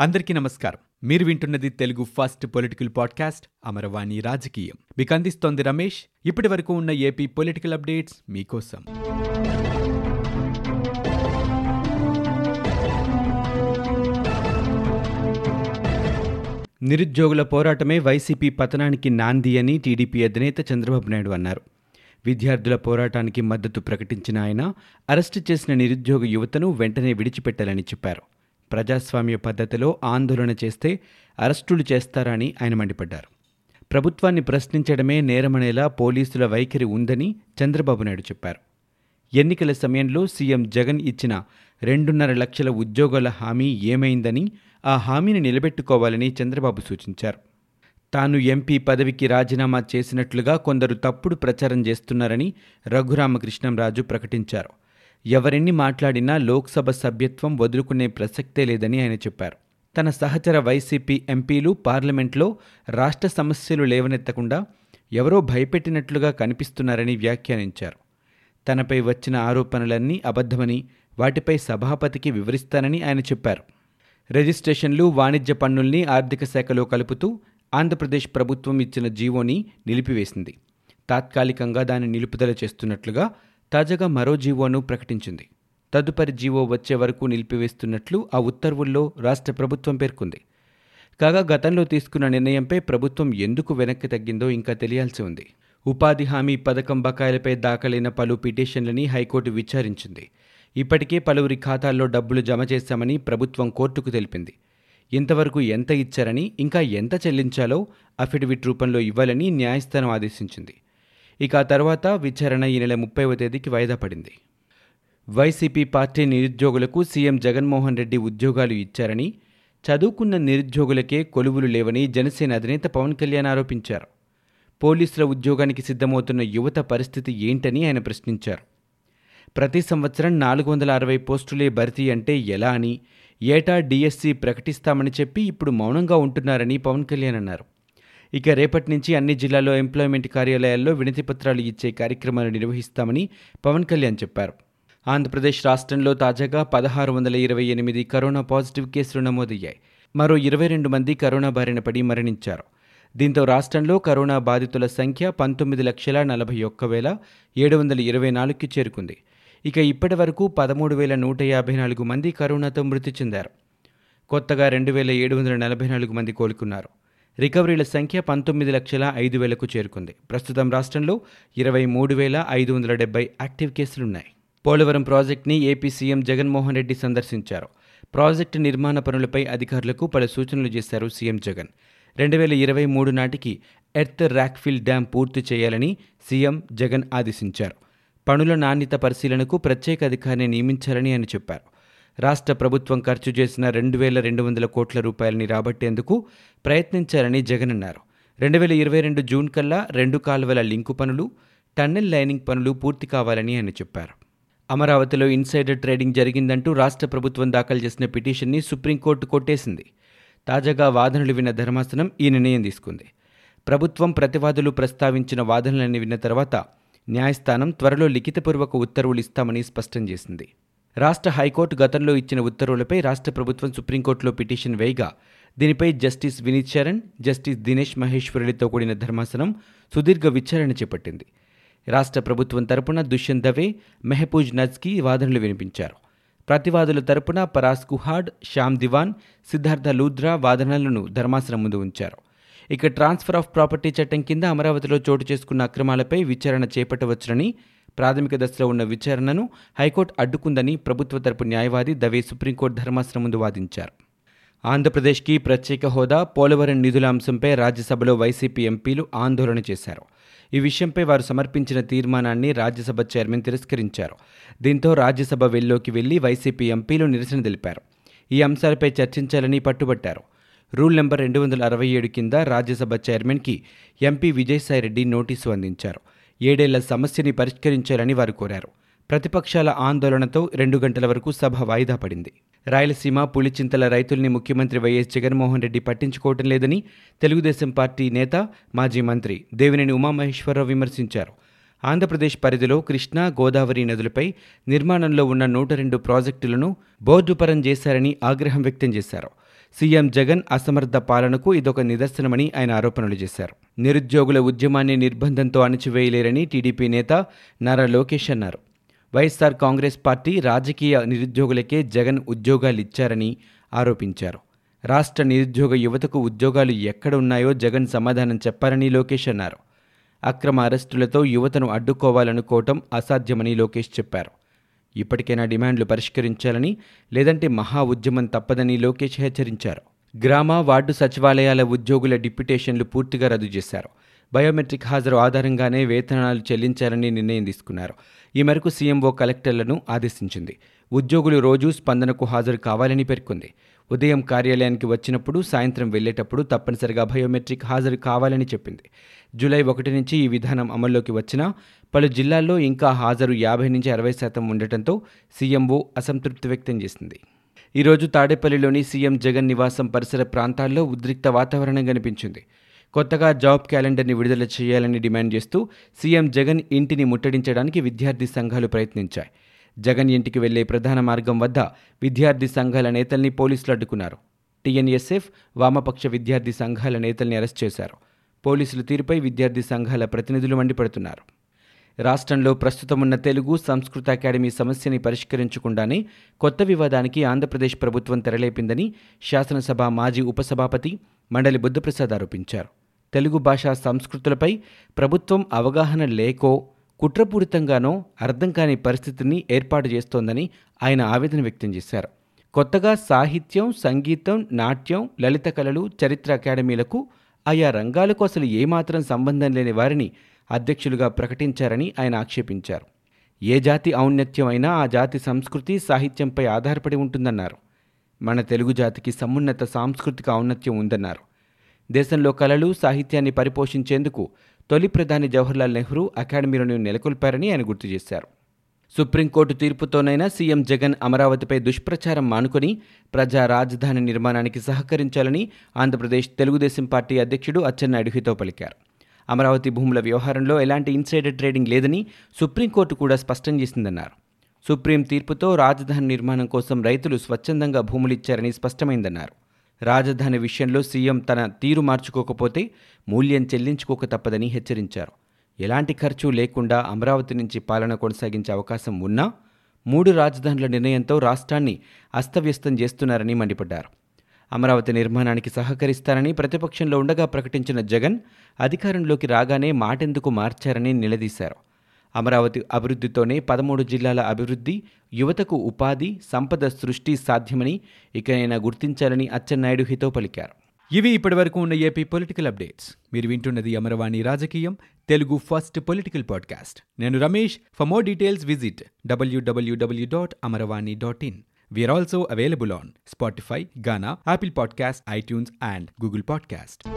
అందరికీ నమస్కారం. మీరు వింటున్నది Telugu first political podcast Amaravani రాజకీయం. మీకు అందిస్తోంది రమేష్. ఇప్పటి వరకు ఉన్న ఏపీ పొలిటికల్ అప్డేట్స్ మీకోసం. నిరుద్యోగుల పోరాటమే వైసీపీ పతనానికి నాంది అని టీడీపీ అధినేత చంద్రబాబు నాయుడు అన్నారు. విద్యార్థుల పోరాటానికి మద్దతు ప్రకటించిన ఆయన అరెస్టు చేసిన నిరుద్యోగ యువతను వెంటనే విడిచిపెట్టాలని చెప్పారు. ప్రజాస్వామ్య పద్ధతిలో ఆందోళన చేస్తే అరెస్టులు చేస్తారని ఆయన మండిపడ్డారు. ప్రభుత్వాన్ని ప్రశ్నించడమే నేరమనేలా పోలీసుల వైఖరి ఉందని చంద్రబాబు నాయుడు చెప్పారు. ఎన్నికల సమయంలో సీఎం జగన్ ఇచ్చిన రెండున్నర లక్షల ఉద్యోగాల హామీ ఏమైందని ఆ హామీని నిలబెట్టుకోవాలని చంద్రబాబు సూచించారు. తాను ఎంపీ పదవికి రాజీనామా చేసినట్లుగా కొందరు తప్పుడు ప్రచారం చేస్తున్నారని రఘురామకృష్ణంరాజు ప్రకటించారు. ఎవరెన్ని మాట్లాడినా లోక్సభ సభ్యత్వం వదులుకునే ప్రసక్తే లేదని ఆయన చెప్పారు. తన సహచర వైసీపీ ఎంపీలు పార్లమెంట్లో రాష్ట్ర సమస్యలు లేవనెత్తకుండా ఎవరో భయపెట్టినట్లుగా కనిపిస్తున్నారని వ్యాఖ్యానించారు. తనపై వచ్చిన ఆరోపణలన్నీ అబద్ధమని వాటిపై సభాపతికి వివరిస్తానని ఆయన చెప్పారు. రిజిస్ట్రేషన్లు వాణిజ్య పన్నుల్ని ఆర్థిక శాఖలో కలుపుతూ ఆంధ్రప్రదేశ్ ప్రభుత్వం ఇచ్చిన జీవోని నిలిపివేసింది. తాత్కాలికంగా దాన్ని నిలుపుదల చేస్తున్నట్లుగా తాజాగా మరో జీవోను ప్రకటించింది. తదుపరి జీవో వచ్చే వరకు నిలిపివేస్తున్నట్లు ఆ ఉత్తర్వుల్లో రాష్ట్ర ప్రభుత్వం పేర్కొంది. కాగా గతంలో తీసుకున్న నిర్ణయంపై ప్రభుత్వం ఎందుకు వెనక్కి తగ్గిందో ఇంకా తెలియాల్సి ఉంది. ఉపాధి హామీ పథకం బకాయిలపై దాఖలైన పలు పిటిషన్లని హైకోర్టు విచారించింది. ఇప్పటికే పలువురి ఖాతాల్లో డబ్బులు జమ చేశామని ప్రభుత్వం కోర్టుకు తెలిపింది. ఇంతవరకు ఎంత ఇచ్చారని ఇంకా ఎంత చెల్లించాలో అఫిడవిట్ రూపంలో ఇవ్వాలని న్యాయస్థానం ఆదేశించింది. ఇక ఆ తర్వాత విచారణ ఈ నెల ముప్పైవ తేదీకి వాయిదా పడింది. వైసీపీ పార్టీ నిరుద్యోగులకు సీఎం జగన్మోహన్ రెడ్డి ఉద్యోగాలు ఇచ్చారని చదువుకున్న నిరుద్యోగులకే కొలువులు లేవని జనసేన అధినేత పవన్ కళ్యాణ్ ఆరోపించారు. పోలీసుల ఉద్యోగానికి సిద్ధమవుతున్న యువత పరిస్థితి ఏంటని ఆయన ప్రశ్నించారు. ప్రతి సంవత్సరం నాలుగు వందల అరవై పోస్టులే భర్తీ అంటే ఎలా అని ఏటా డిఎస్సి ప్రకటిస్తామని చెప్పి ఇప్పుడు మౌనంగా ఉంటున్నారని పవన్ కళ్యాణ్ అన్నారు. ఇక రేపటి నుంచి అన్ని జిల్లాల్లో ఎంప్లాయ్మెంట్ కార్యాలయాల్లో వినతిపత్రాలు ఇచ్చే కార్యక్రమాలు నిర్వహిస్తామని పవన్ కళ్యాణ్ చెప్పారు. ఆంధ్రప్రదేశ్ రాష్ట్రంలో తాజాగా పదహారు వందల ఇరవై ఎనిమిది కరోనా పాజిటివ్ కేసులు నమోదయ్యాయి. మరో ఇరవై రెండు మంది కరోనా బారిన పడి మరణించారు. దీంతో రాష్ట్రంలో కరోనా బాధితుల సంఖ్య పంతొమ్మిది లక్షల నలభై ఒక్క వేల ఏడు వందల ఇరవై నాలుగుకి చేరుకుంది. ఇక ఇప్పటి వరకు పదమూడు వేల నూట యాభై నాలుగు మంది కరోనాతో మృతి చెందారు. కొత్తగా రెండు వేల ఏడు వందల నలభై నాలుగు మంది కోలుకున్నారు. రికవరీల సంఖ్య పంతొమ్మిది లక్షల ఐదు వేలకు చేరుకుంది. ప్రస్తుతం రాష్ట్రంలో ఇరవై మూడు వేల ఐదు వందల డెబ్బై యాక్టివ్ కేసులున్నాయి. పోలవరం ప్రాజెక్టుని ఏపీ సీఎం జగన్మోహన్ రెడ్డి సందర్శించారు. ప్రాజెక్టు నిర్మాణ పనులపై అధికారులకు పలు సూచనలు చేశారు సీఎం జగన్. రెండు వేల ఇరవై మూడు నాటికి ఎర్త్ ర్యాక్ఫిల్ డ్యాం పూర్తి చేయాలని సీఎం జగన్ ఆదేశించారు. పనుల నాణ్యత పరిశీలనకు ప్రత్యేక అధికారిని నియమించాలని ఆయన చెప్పారు. రాష్ట్ర ప్రభుత్వం ఖర్చు చేసిన రెండు వేల రెండు వందల కోట్ల రూపాయలని రాబట్టేందుకు ప్రయత్నించారని జగన్ అన్నారు. రెండు వేల ఇరవై రెండు జూన్ కల్లా రెండు కాలువల లింకు పనులు టన్నెల్ లైనింగ్ పనులు పూర్తి కావాలని ఆయన చెప్పారు. అమరావతిలో ఇన్సైడర్ ట్రేడింగ్ జరిగిందంటూ రాష్ట్ర ప్రభుత్వం దాఖలు చేసిన పిటిషన్ని సుప్రీంకోర్టు కొట్టేసింది. తాజాగా వాదనలు విన్న ధర్మాసనం ఈ నిర్ణయం తీసుకుంది. ప్రభుత్వం ప్రతివాదులు ప్రస్తావించిన వాదనలన్నీ విన్న తర్వాత న్యాయస్థానం త్వరలో లిఖితపూర్వక ఉత్తర్వులు ఇస్తామని స్పష్టం చేసింది. రాష్ట్ర హైకోర్టు గతంలో ఇచ్చిన ఉత్తర్వులపై రాష్ట్ర ప్రభుత్వం సుప్రీంకోర్టులో పిటిషన్ వేయగా దీనిపై జస్టిస్ వినీత్ చరణ్ జస్టిస్ దినేష్ మహేశ్వరులతో కూడిన ధర్మాసనం సుదీర్ఘ విచారణ చేపట్టింది. రాష్ట్ర ప్రభుత్వం తరపున దుష్యంత్ దవే మెహపూజ్ నజ్కి వాదనలు వినిపించారు. ప్రతివాదుల తరపున పరాస్ కుహాడ్ శ్యామ్ దివాన్ సిద్ధార్థ లూద్రా వాదనలను ధర్మాసనం ముందు ఉంచారు. ఇక ట్రాన్స్ఫర్ ఆఫ్ ప్రాపర్టీ చట్టం కింద అమరావతిలో చోటు చేసుకున్న అక్రమాలపై విచారణ చేపట్టవచ్చునని ప్రాథమిక దశలో ఉన్న విచారణను హైకోర్టు అడ్డుకుందని ప్రభుత్వ తరపు న్యాయవాది దవే సుప్రీంకోర్టు ధర్మాసనం ముందు వాదించారు. ఆంధ్రప్రదేశ్కి ప్రత్యేక హోదా పోలవరం నిధుల అంశంపై రాజ్యసభలో వైసీపీ ఎంపీలు ఆందోళన చేశారు. ఈ విషయంపై వారు సమర్పించిన తీర్మానాన్ని రాజ్యసభ చైర్మన్ తిరస్కరించారు. దీంతో రాజ్యసభ వెల్లోకి వెళ్ళి వైసీపీ ఎంపీలు నిరసన తెలిపారు. ఈ అంశాలపై చర్చించాలని పట్టుబట్టారు. రూల్ నెంబర్ రెండు వందల అరవై ఏడు కింద రాజ్యసభ చైర్మన్కి ఎంపీ విజయసాయిరెడ్డి నోటీసు అందించారు. ఏడేళ్ళ సమస్యని పరిష్కరించాలని వారు కోరారు. ప్రతిపక్షాల ఆందోళనతో రెండు గంటల వరకు సభ వాయిదా పడింది. రాయలసీమ పులిచింతల రైతుల్ని ముఖ్యమంత్రి వైఎస్ జగన్మోహన్ రెడ్డి పట్టించుకోవటం లేదని తెలుగుదేశం పార్టీ నేత మాజీ మంత్రి దేవినేని ఉమామహేశ్వరరావు విమర్శించారు. ఆంధ్రప్రదేశ్ పరిధిలో కృష్ణా గోదావరి నదులపై నిర్మాణంలో ఉన్న నూట రెండు ప్రాజెక్టులను బోర్డు పరం చేశారని ఆగ్రహం వ్యక్తం చేశారు. సీఎం జగన్ అసమర్థ పాలనకు ఇదొక నిదర్శనమని ఆయన ఆరోపణలు చేశారు. నిరుద్యోగుల ఉద్యమాన్ని నిర్బంధంతో అణచివేయలేరని టీడీపీ నేత నారా లోకేష్ అన్నారు. వైఎస్ఆర్ కాంగ్రెస్ పార్టీ రాజకీయ నిరుద్యోగులకే జగన్ ఉద్యోగాలు ఇచ్చారని ఆరోపించారు. రాష్ట్ర నిరుద్యోగ యువతకు ఉద్యోగాలు ఎక్కడ ఉన్నాయో జగన్ సమాధానం చెప్పారని లోకేష్ అన్నారు. అక్రమ అరెస్టులతో యువతను అడ్డుకోవాలనుకోవటం అసాధ్యమని లోకేష్ చెప్పారు. ఇప్పటికైనా డిమాండ్లు పరిష్కరించాలని లేదంటే మహా ఉద్యమం తప్పదని లోకేష్ హెచ్చరించారు. గ్రామ వార్డు సచివాలయాల ఉద్యోగుల డిప్యుటేషన్లు పూర్తిగా రద్దు చేశారు. బయోమెట్రిక్ హాజరు ఆధారంగానే వేతనాలు చెల్లించాలని నిర్ణయం తీసుకున్నారు. ఈ మేరకు సీఎంఓ కలెక్టర్లను ఆదేశించింది. ఉద్యోగులు రోజూ స్పందనకు హాజరు కావాలని పేర్కొంది. ఉదయం కార్యాలయానికి వచ్చినప్పుడు సాయంత్రం వెళ్ళేటప్పుడు తప్పనిసరిగా బయోమెట్రిక్ హాజరు కావాలని చెప్పింది. జూలై ఒకటి నుంచి ఈ విధానం అమల్లోకి వచ్చినా పలు జిల్లాల్లో ఇంకా హాజరు యాభై నుంచి అరవై శాతం ఉండటంతో సీఎంఓ అసంతృప్తి వ్యక్తం చేసింది. ఈరోజు తాడేపల్లిలోని సీఎం జగన్ నివాసం పరిసర ప్రాంతాల్లో ఉద్రిక్త వాతావరణం కనిపించింది. కొత్తగా జాబ్ క్యాలెండర్ని విడుదల చేయాలని డిమాండ్ చేస్తూ సీఎం జగన్ ఇంటిని ముట్టడించడానికి విద్యార్థి సంఘాలు ప్రయత్నించాయి. జగన్ ఇంటికి వెళ్ళే ప్రధాన మార్గం వద్ద విద్యార్థి సంఘాల నేతల్ని పోలీసులు అడ్డుకున్నారు. టీఎన్ఎస్ఎఫ్ వామపక్ష విద్యార్థి సంఘాల నేతల్ని అరెస్ట్ చేశారు. పోలీసుల తీరుపై విద్యార్థి సంఘాల ప్రతినిధులు మండిపడుతున్నారు. రాష్ట్రంలో ప్రస్తుతం ఉన్న తెలుగు సంస్కృత అకాడమీ సమస్యని పరిష్కరించకుండానే కొత్త వివాదానికి ఆంధ్రప్రదేశ్ ప్రభుత్వం తెరలేపిందని శాసనసభ మాజీ ఉపసభాపతి మండలి బుద్ధప్రసాద్ ఆరోపించారు. తెలుగు భాషా సంస్కృతులపై ప్రభుత్వం అవగాహన లేకో కుట్రపూరితంగానో అర్థం కాని పరిస్థితిని ఏర్పాటు చేస్తోందని ఆయన ఆవేదన వ్యక్తం చేశారు. కొత్తగా సాహిత్యం సంగీతం నాట్యం లలిత కళలు చరిత్ర అకాడమీలకు ఆయా రంగాలకు అసలు ఏమాత్రం సంబంధం లేని వారిని అధ్యక్షులుగా ప్రకటించారని ఆయన ఆక్షేపించారు. ఏ జాతి ఔన్నత్యం అయినా ఆ జాతి సంస్కృతి సాహిత్యంపై ఆధారపడి ఉంటుందన్నారు. మన తెలుగు జాతికి సమున్నత సాంస్కృతిక ఔన్నత్యం ఉందన్నారు. దేశంలో కళలు సాహిత్యాన్ని పరిపోషించేందుకు తొలి ప్రధాని జవహర్లాల్ నెహ్రూ అకాడమీలను నెలకొల్పారని ఆయన గుర్తు చేశారు. సుప్రీంకోర్టు తీర్పుతోనైనా సీఎం జగన్ అమరావతిపై దుష్ప్రచారం మానుకొని ప్రజా రాజధాని నిర్మాణానికి సహకరించాలని ఆంధ్రప్రదేశ్ తెలుగుదేశం పార్టీ అధ్యక్షుడు అచ్చెన్నాయుడు హితో పలికారు. అమరావతి భూముల వ్యవహారంలో ఎలాంటి ఇన్సైడర్ ట్రేడింగ్ లేదని సుప్రీంకోర్టు కూడా స్పష్టం చేసిందన్నారు. సుప్రీం తీర్పుతో రాజధాని నిర్మాణం కోసం రైతులు స్వచ్ఛందంగా భూములిచ్చారని స్పష్టమైందన్నారు. రాజధాని విషయంలో సీఎం తన తీరు మార్చుకోకపోతే మూల్యం చెల్లించుకోక తప్పదని హెచ్చరించారు. ఎలాంటి ఖర్చు లేకుండా అమరావతి నుంచి పాలన కొనసాగించే అవకాశం ఉన్నా మూడు రాజధానుల నిర్ణయంతో రాష్ట్రాన్ని అస్తవ్యస్తం చేస్తున్నారని మండిపడ్డారు. అమరావతి నిర్మాణానికి సహకరిస్తారని ప్రతిపక్షంలో ఉండగా ప్రకటించిన జగన్ అధికారంలోకి రాగానే మాటెందుకు మార్చారని నిలదీశారు. అమరావతి అభివృద్ధితోనే పదమూడు జిల్లాల అభివృద్ధి యువతకు ఉపాధి సంపద సృష్టి సాధ్యమని ఇకనైనా గుర్తించాలని అచ్చెన్నాయుడు హితో పలికారు. ఇవి ఇప్పటివరకు ఉన్న ఏపీ పొలిటికల్ అప్డేట్స్. మీరు వింటున్నది అమరవాణి రాజకీయం తెలుగు ఫస్ట్ పొలిటికల్ పాడ్కాస్ట్. నేను Ramesh. For more details visit W W W dot Amaravani dot in we are also available on Spotify Gaana Apple podcast iTunes and Google podcast